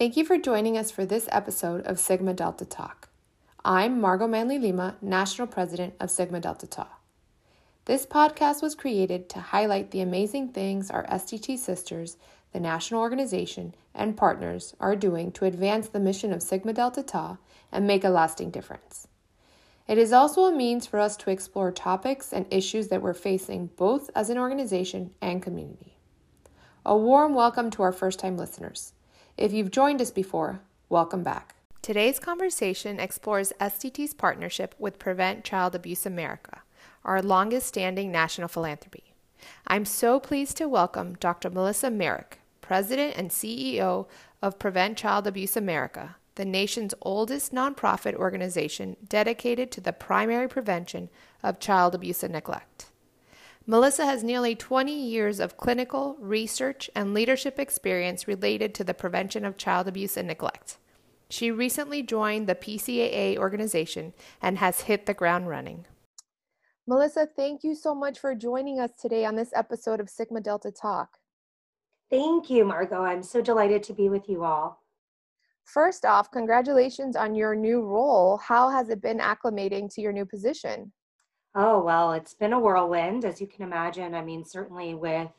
Thank you for joining us for this episode of Sigma Delta Talk. I'm Margot Manley Lima, National President of Sigma Delta Tau. This podcast was created to highlight the amazing things our SDT sisters, the national organization, and partners are doing to advance the mission of Sigma Delta Tau and make a lasting difference. It is also a means for us to explore topics and issues that we're facing both as an organization and community. A warm welcome to our first time listeners. If you've joined us before, welcome back. Today's conversation explores SDT's partnership with Prevent Child Abuse America, our longest standing national philanthropy. I'm so pleased to welcome Dr. Melissa Merrick, President and CEO of Prevent Child Abuse America, the nation's oldest nonprofit organization dedicated to the primary prevention of child abuse and neglect. Melissa has nearly 20 years of clinical, research, and leadership experience related to the prevention of child abuse and neglect. She recently joined the PCAA organization and has hit the ground running. Melissa, thank you so much for joining us today on this episode of Sigma Delta Talk. Thank you, Margot. I'm so delighted to be with you all. First off, congratulations on your new role. How has it been acclimating to your new position? Oh, well, it's been a whirlwind, as you can imagine. I mean, certainly with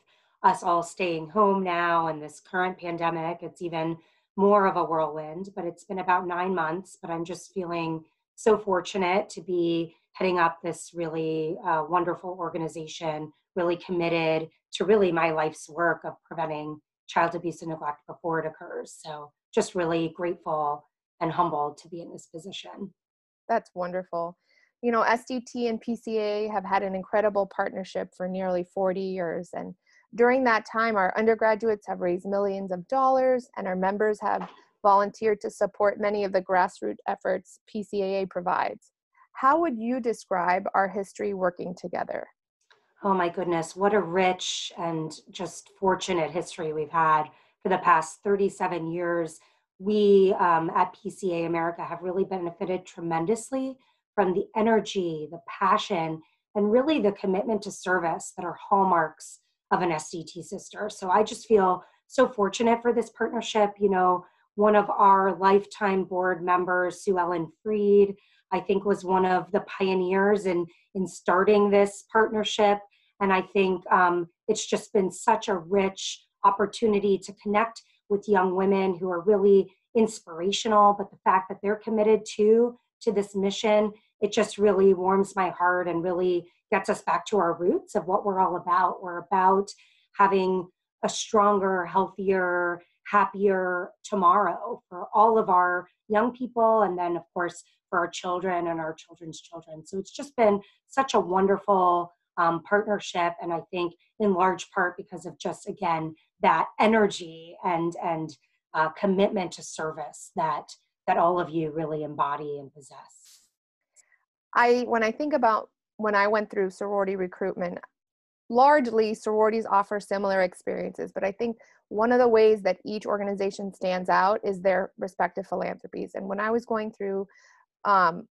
us all staying home now and this current pandemic, it's even more of a whirlwind, but it's been about nine months. But I'm just feeling so fortunate to be heading up this really uh, wonderful organization, really committed to really my life's work of preventing child abuse and neglect before it occurs. So just really grateful and humbled to be in this position. That's wonderful you know, SDT and PCA have had an incredible partnership for nearly 40 years. And during that time, our undergraduates have raised millions of dollars, and our members have volunteered to support many of the grassroots efforts PCAA provides. How would you describe our history working together? Oh my goodness, what a rich and just fortunate history we've had for the past 37 years. We um, at PCA America have really benefited tremendously from the energy, the passion, and really the commitment to service that are hallmarks of an SDT sister. So I just feel so fortunate for this partnership. You know, one of our lifetime board members, Sue Ellen Freed, I think was one of the pioneers in, in starting this partnership. And I think um, it's just been such a rich opportunity to connect with young women who are really inspirational, but the fact that they're committed to to this mission, it just really warms my heart and really gets us back to our roots of what we're all about. We're about having a stronger, healthier, happier tomorrow for all of our young people and then of course for our children and our children's children so it's just been such a wonderful um, partnership and i think in large part because of just again that energy and and uh, commitment to service that that all of you really embody and possess i when i think about when i went through sorority recruitment largely sororities offer similar experiences but i think one of the ways that each organization stands out is their respective philanthropies and when i was going through um,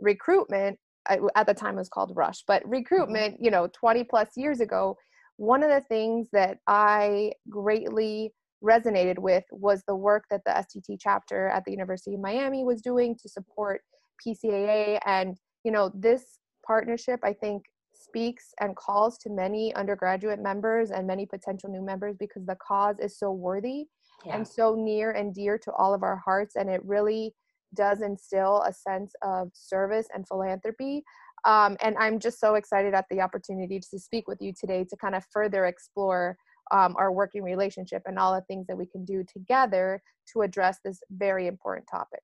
recruitment I, at the time it was called rush but mm-hmm. recruitment you know 20 plus years ago one of the things that i greatly resonated with was the work that the SDT chapter at the University of Miami was doing to support PCAA. And, you know, this partnership, I think, speaks and calls to many undergraduate members and many potential new members because the cause is so worthy yeah. and so near and dear to all of our hearts. And it really does instill a sense of service and philanthropy. Um, and I'm just so excited at the opportunity to speak with you today to kind of further explore um, our working relationship and all the things that we can do together to address this very important topic.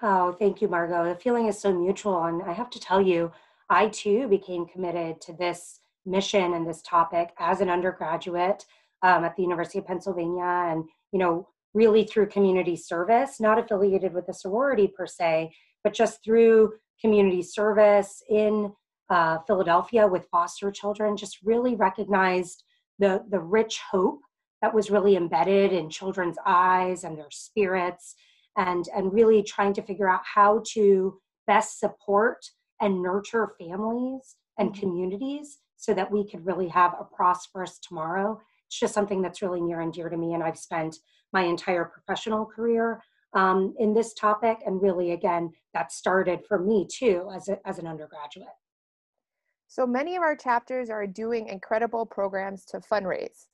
Oh, thank you, Margot. The feeling is so mutual. And I have to tell you, I too became committed to this mission and this topic as an undergraduate um, at the University of Pennsylvania. And, you know, really through community service, not affiliated with a sorority per se, but just through community service in uh, Philadelphia with foster children, just really recognized the the rich hope that was really embedded in children's eyes and their spirits and and really trying to figure out how to best support and nurture families and mm-hmm. communities so that we could really have a prosperous tomorrow it's just something that's really near and dear to me. And I've spent my entire professional career um, in this topic. And really, again, that started for me too as, a, as an undergraduate. So many of our chapters are doing incredible programs to fundraise.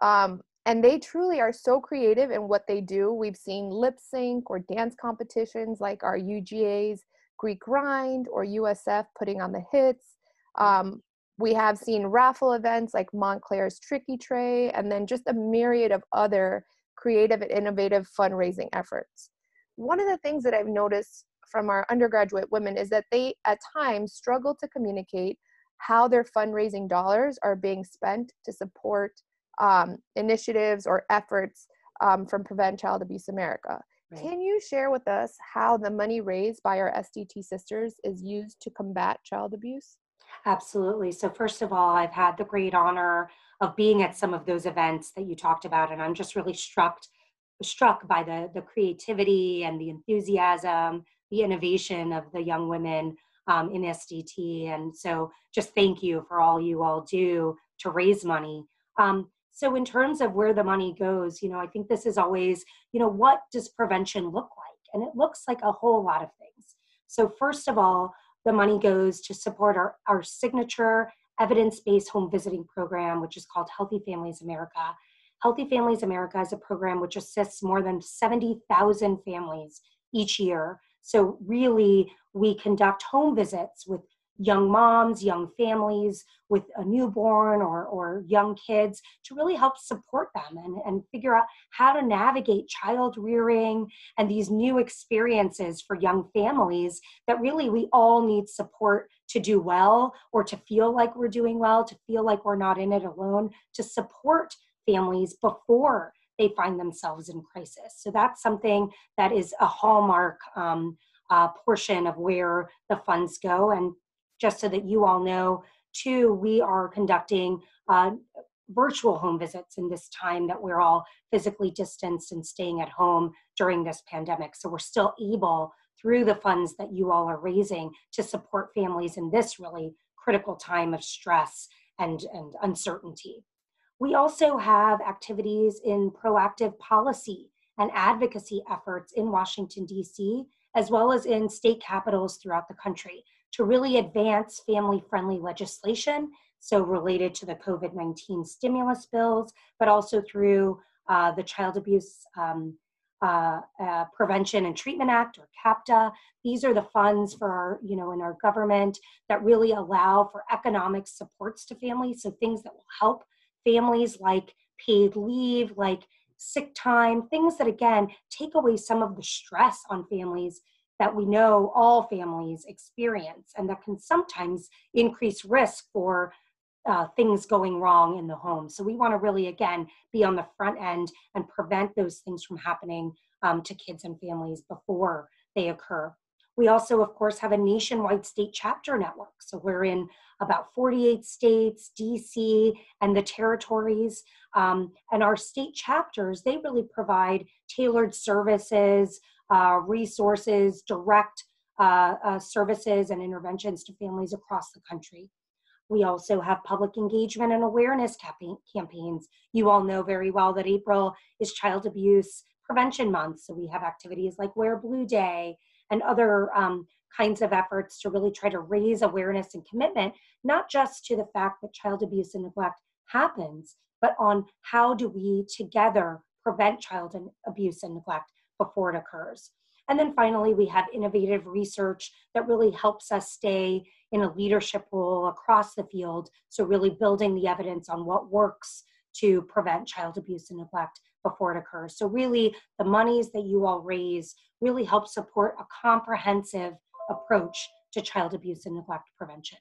Um, and they truly are so creative in what they do. We've seen lip sync or dance competitions like our UGA's Greek Grind or USF putting on the hits. Um, we have seen raffle events like Montclair's Tricky Tray, and then just a myriad of other creative and innovative fundraising efforts. One of the things that I've noticed from our undergraduate women is that they at times struggle to communicate how their fundraising dollars are being spent to support um, initiatives or efforts um, from Prevent Child Abuse America. Right. Can you share with us how the money raised by our SDT sisters is used to combat child abuse? Absolutely. So, first of all, I've had the great honor of being at some of those events that you talked about, and I'm just really struck struck by the the creativity and the enthusiasm, the innovation of the young women um, in SDT. And so, just thank you for all you all do to raise money. Um, so, in terms of where the money goes, you know, I think this is always, you know, what does prevention look like? And it looks like a whole lot of things. So, first of all, the money goes to support our, our signature evidence based home visiting program, which is called Healthy Families America. Healthy Families America is a program which assists more than 70,000 families each year. So, really, we conduct home visits with young moms, young families with a newborn or, or young kids to really help support them and, and figure out how to navigate child rearing and these new experiences for young families that really we all need support to do well or to feel like we're doing well, to feel like we're not in it alone, to support families before they find themselves in crisis. So that's something that is a hallmark um, uh, portion of where the funds go. And just so that you all know, too, we are conducting uh, virtual home visits in this time that we're all physically distanced and staying at home during this pandemic. So we're still able, through the funds that you all are raising, to support families in this really critical time of stress and, and uncertainty. We also have activities in proactive policy and advocacy efforts in Washington, D.C., as well as in state capitals throughout the country to really advance family friendly legislation, so related to the COVID 19 stimulus bills, but also through uh, the Child Abuse um, uh, uh, Prevention and Treatment Act or CAPTA. These are the funds for our, you know, in our government that really allow for economic supports to families. So things that will help families like paid leave, like sick time, things that again take away some of the stress on families that we know all families experience and that can sometimes increase risk for uh, things going wrong in the home. So we want to really, again, be on the front end and prevent those things from happening um, to kids and families before they occur. We also, of course, have a nationwide state chapter network. So we're in about 48 states, DC, and the territories. Um, and our state chapters, they really provide tailored services, uh, resources, direct uh, uh, services and interventions to families across the country. We also have public engagement and awareness campaigns. You all know very well that April is Child Abuse Prevention Month, so we have activities like Wear Blue Day and other um, kinds of efforts to really try to raise awareness and commitment, not just to the fact that child abuse and neglect happens, but on how do we together prevent child abuse and neglect before it occurs. And then finally, we have innovative research that really helps us stay in a leadership role across the field. So, really building the evidence on what works to prevent child abuse and neglect before it occurs. So, really, the monies that you all raise really help support a comprehensive approach to child abuse and neglect prevention.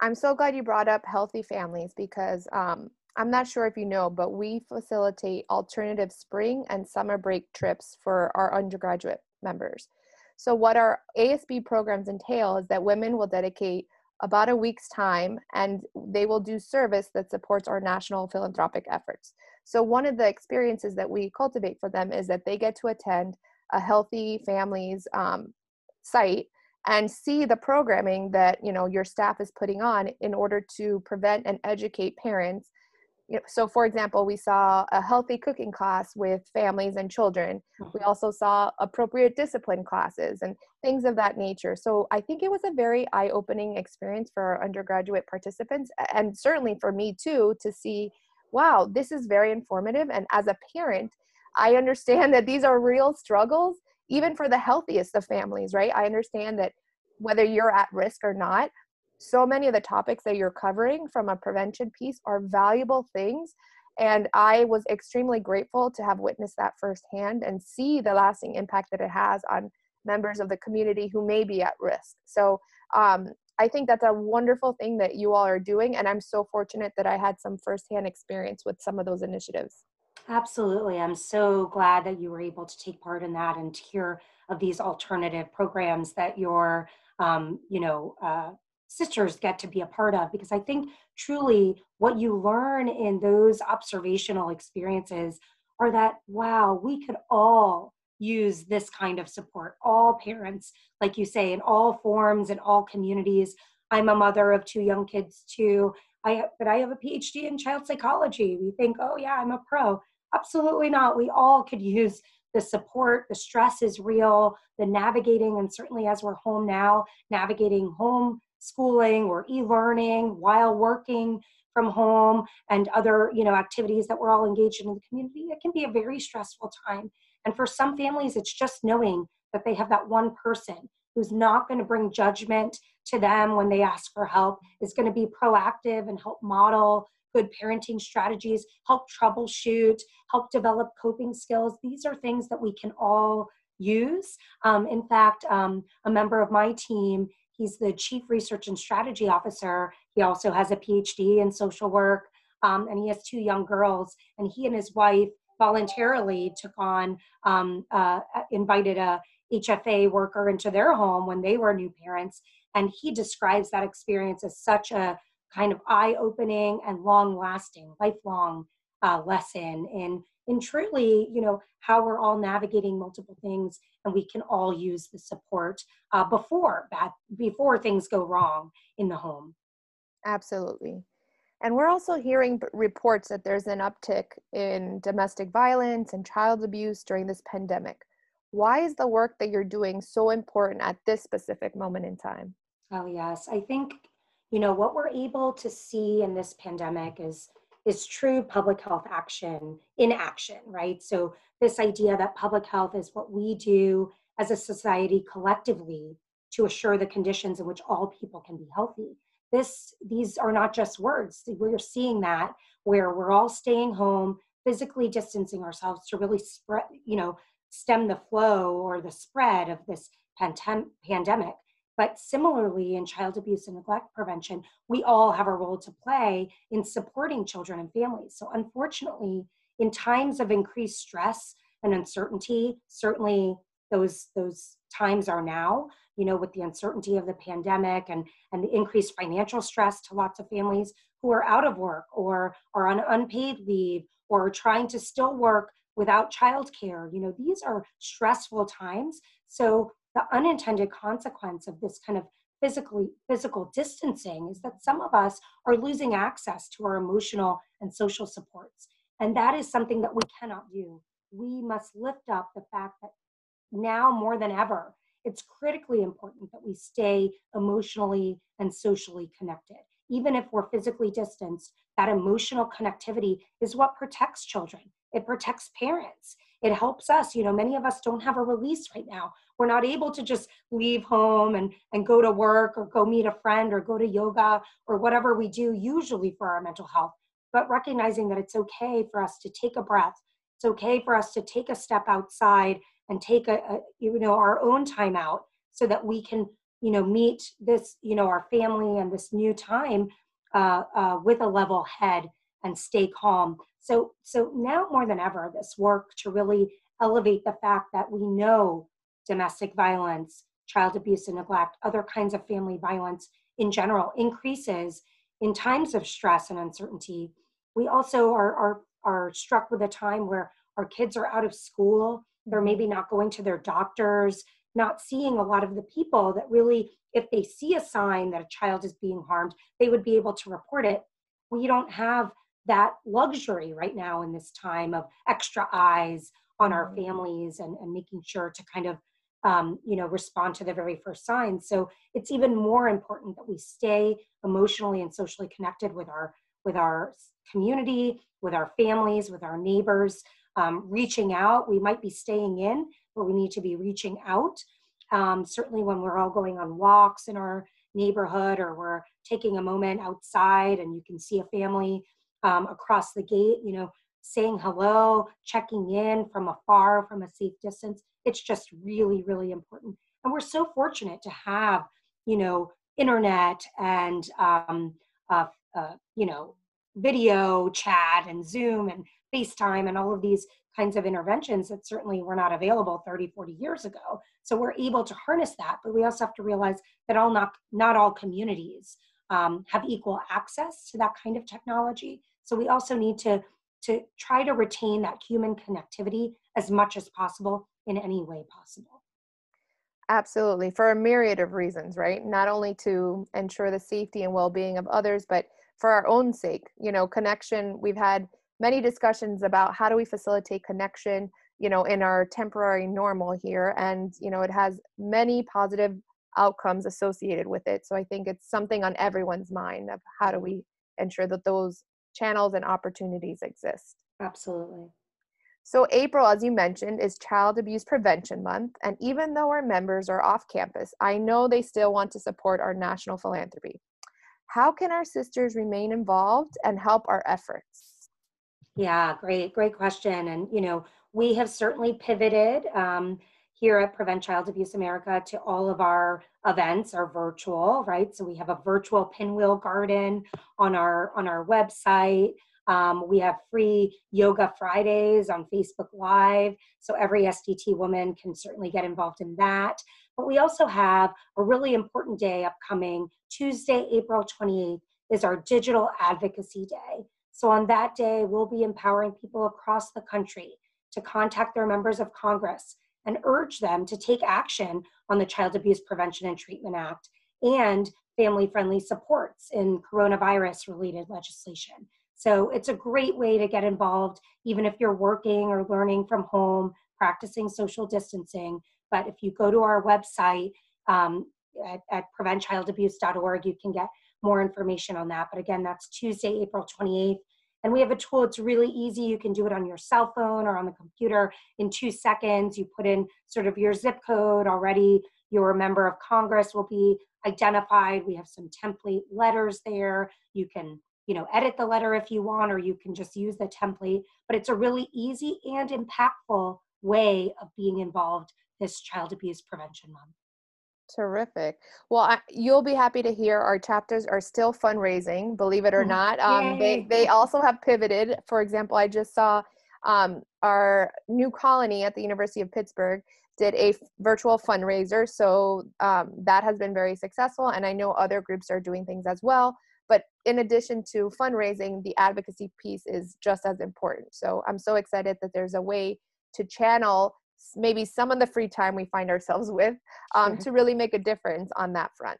I'm so glad you brought up healthy families because um, I'm not sure if you know, but we facilitate alternative spring and summer break trips for our undergraduate members. So, what our ASB programs entail is that women will dedicate about a week's time and they will do service that supports our national philanthropic efforts. So, one of the experiences that we cultivate for them is that they get to attend a healthy families um, site and see the programming that you know your staff is putting on in order to prevent and educate parents. So for example we saw a healthy cooking class with families and children. We mm-hmm. also saw appropriate discipline classes and things of that nature. So i think it was a very eye-opening experience for our undergraduate participants and certainly for me too to see wow this is very informative. And as a parent i understand that these are real struggles even for the healthiest of families right? I understand that whether you're at risk or not so many of the topics that you're covering from a prevention piece are valuable things. And i was extremely grateful to have witnessed that firsthand and see the lasting impact that it has on members of the community who may be at risk. So um, i think that's a wonderful thing that you all are doing and i'm so fortunate that i had some firsthand experience with some of those initiatives. Absolutely. I'm so glad that you were able to take part in that and to hear of these alternative programs that you're um, you know uh, sisters get to be a part of because I think truly what you learn in those observational experiences are that, wow, we could all use this kind of support. All parents, like you say, in all forms, in all communities. I'm a mother of two young kids too. I but I have a PhD in child psychology. We think, oh yeah, I'm a pro. Absolutely not. We all could use the support. The stress is real. The navigating, and certainly as we're home now, navigating home schooling or e-learning while working from home and other you know activities that we're all engaged in in the community it can be a very stressful time and for some families it's just knowing that they have that one person who's not going to bring judgment to them when they ask for help is going to be proactive and help model good parenting strategies help troubleshoot help develop coping skills these are things that we can all use um, in fact um, a member of my team He's the Chief Research and Strategy Officer. He also has a PhD in social work, um, and he has two young girls. And he and his wife voluntarily took on, um, uh, invited a HFA worker into their home when they were new parents. And he describes that experience as such a kind of eye opening and long lasting, lifelong uh, lesson in in truly, you know, how we're all navigating multiple things and we can all use the support uh, before bad, before things go wrong in the home. Absolutely. And we're also hearing reports that there's an uptick in domestic violence and child abuse during this pandemic. Why is the work that you're doing so important at this specific moment in time? Oh, yes. I think, you know, what we're able to see in this pandemic is is true public health action in action, right? So, this idea that public health is what we do as a society collectively to assure the conditions in which all people can be healthy. This, these are not just words. We're seeing that where we're all staying home, physically distancing ourselves to really spread, you know, stem the flow or the spread of this pandemic. But similarly, in child abuse and neglect prevention, we all have a role to play in supporting children and families. So, unfortunately, in times of increased stress and uncertainty, certainly those those times are now you know with the uncertainty of the pandemic and and the increased financial stress to lots of families who are out of work or are on unpaid leave or are trying to still work without childcare. You know these are stressful times. So the unintended consequence of this kind of physically physical distancing is that some of us are losing access to our emotional and social supports. And that is something that we cannot do. We must lift up the fact that now more than ever it's critically important that we stay emotionally and socially connected. Even if we're physically distanced that emotional connectivity is what protects children. It protects parents. It helps us you know many of us don't have a release right now. We're not able to just leave home and and go to work or go meet a friend or go to yoga or whatever we do usually for our mental health but recognizing that it's okay for us to take a breath. It's okay for us to take a step outside and take a, a you know our own time out so that we can you know meet this you know our family and this new time uh, uh, with a level head and stay calm so, so now more than ever, this work to really elevate the fact that we know domestic violence, child abuse and neglect, other kinds of family violence in general increases in times of stress and uncertainty. We also are, are, are struck with a time where our kids are out of school, they're maybe not going to their doctors, not seeing a lot of the people that really, if they see a sign that a child is being harmed, they would be able to report it. We don't have that luxury right now in this time of extra eyes on our Mm-hmm. families and, and making sure to kind of um, you know respond to the very first signs so it's even more important that we stay emotionally and socially connected with our with our community with our families with our neighbors um, reaching out. We might be staying in but we need to be reaching out. Um, certainly when we're all going on walks in our neighborhood or we're taking a moment outside and you can see a family um, across the gate you know saying hello checking in from afar from a safe distance it's just really really important. And we're so fortunate to have you know internet and um, uh, uh, you know video chat and zoom and facetime and all of these kinds of interventions that certainly were not available 30 40 years ago so we're able to harness that but we also have to realize that all not not all communities um, have equal access to that kind of technology so we also need to to try to retain that human connectivity as much as possible in any way possible. Absolutely, for a myriad of reasons, right? Not only to ensure the safety and well being of others, but for our own sake. You know, connection, we've had many discussions about how do we facilitate connection, you know, in our temporary normal here. And, you know, it has many positive outcomes associated with it. So I think it's something on everyone's mind of how do we ensure that those channels and opportunities exist. Absolutely. So, April, as you mentioned, is Child Abuse Prevention Month. And even though our members are off campus, I know they still want to support our national philanthropy. How can our sisters remain involved and help our efforts? Yeah, great, great question. And, you know, we have certainly pivoted um, here at Prevent Child Abuse America to all of our events are virtual, right? So we have a virtual pinwheel garden on our on our website. Um, we have free yoga Fridays on Facebook Live. So every SDT woman can certainly get involved in that. But we also have a really important day upcoming. Tuesday, April 28th is our Digital Advocacy Day. So on that day, we'll be empowering people across the country to contact their members of Congress and urge them to take action on the Child Abuse Prevention and Treatment Act and family friendly supports in coronavirus related legislation. So it's a great way to get involved, even if you're working or learning from home, practicing social distancing. But if you go to our website um, at, at preventchildabuse.org, you can get more information on that. But again, that's Tuesday, April 28th. And we have a tool, it's really easy. You can do it on your cell phone or on the computer in two seconds. You put in sort of your zip code already. Your member of Congress will be identified. We have some template letters there. You can you know edit the letter if you want or you can just use the template but it's a really easy and impactful way of being involved this child abuse prevention month Terrific. Well, I, you'll be happy to hear our chapters are still fundraising, believe it or not. Um, they, they also have pivoted. For example, I just saw um, our new colony at the University of Pittsburgh did a f- virtual fundraiser. So um, that has been very successful. And I know other groups are doing things as well. But in addition to fundraising, the advocacy piece is just as important. So I'm so excited that there's a way to channel maybe some of the free time we find ourselves with um, to really make a difference on that front.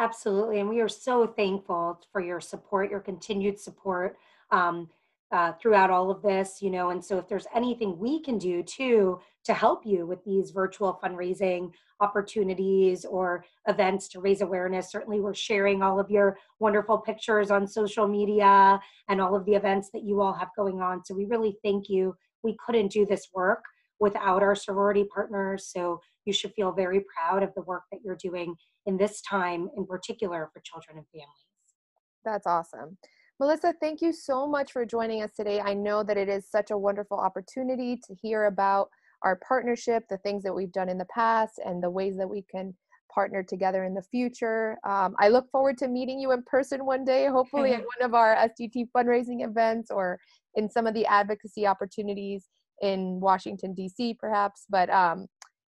Absolutely. And we are so thankful for your support, your continued support um, uh, throughout all of this, you know. And so, if there's anything we can do too to help you with these virtual fundraising opportunities or events to raise awareness, certainly we're sharing all of your wonderful pictures on social media and all of the events that you all have going on. So, we really thank you. We couldn't do this work without our sorority partners. So, you should feel very proud of the work that you're doing in this time, in particular for children and families. That's awesome. Melissa, thank you so much for joining us today. I know that it is such a wonderful opportunity to hear about our partnership, the things that we've done in the past, and the ways that we can partner together in the future. Um, I look forward to meeting you in person one day, hopefully at one of our SDT fundraising events or in some of the advocacy opportunities in Washington, D.C., perhaps. But um,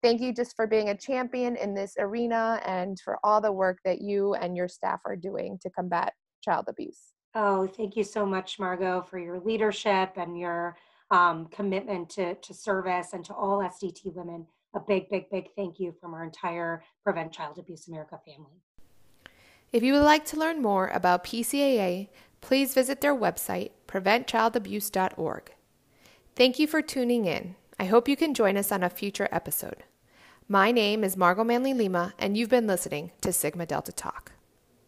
thank you just for being a champion in this arena and for all the work that you and your staff are doing to combat child abuse. Oh, thank you so much, Margot, for your leadership and your um, commitment to, to service and to all SDT women. A big, big, big thank you from our entire Prevent Child Abuse America family. If you would like to learn more about PCAA, please visit their website, preventchildabuse.org. Thank you for tuning in. I hope you can join us on a future episode. My name is Margot Manley Lima, and you've been listening to Sigma Delta Talk.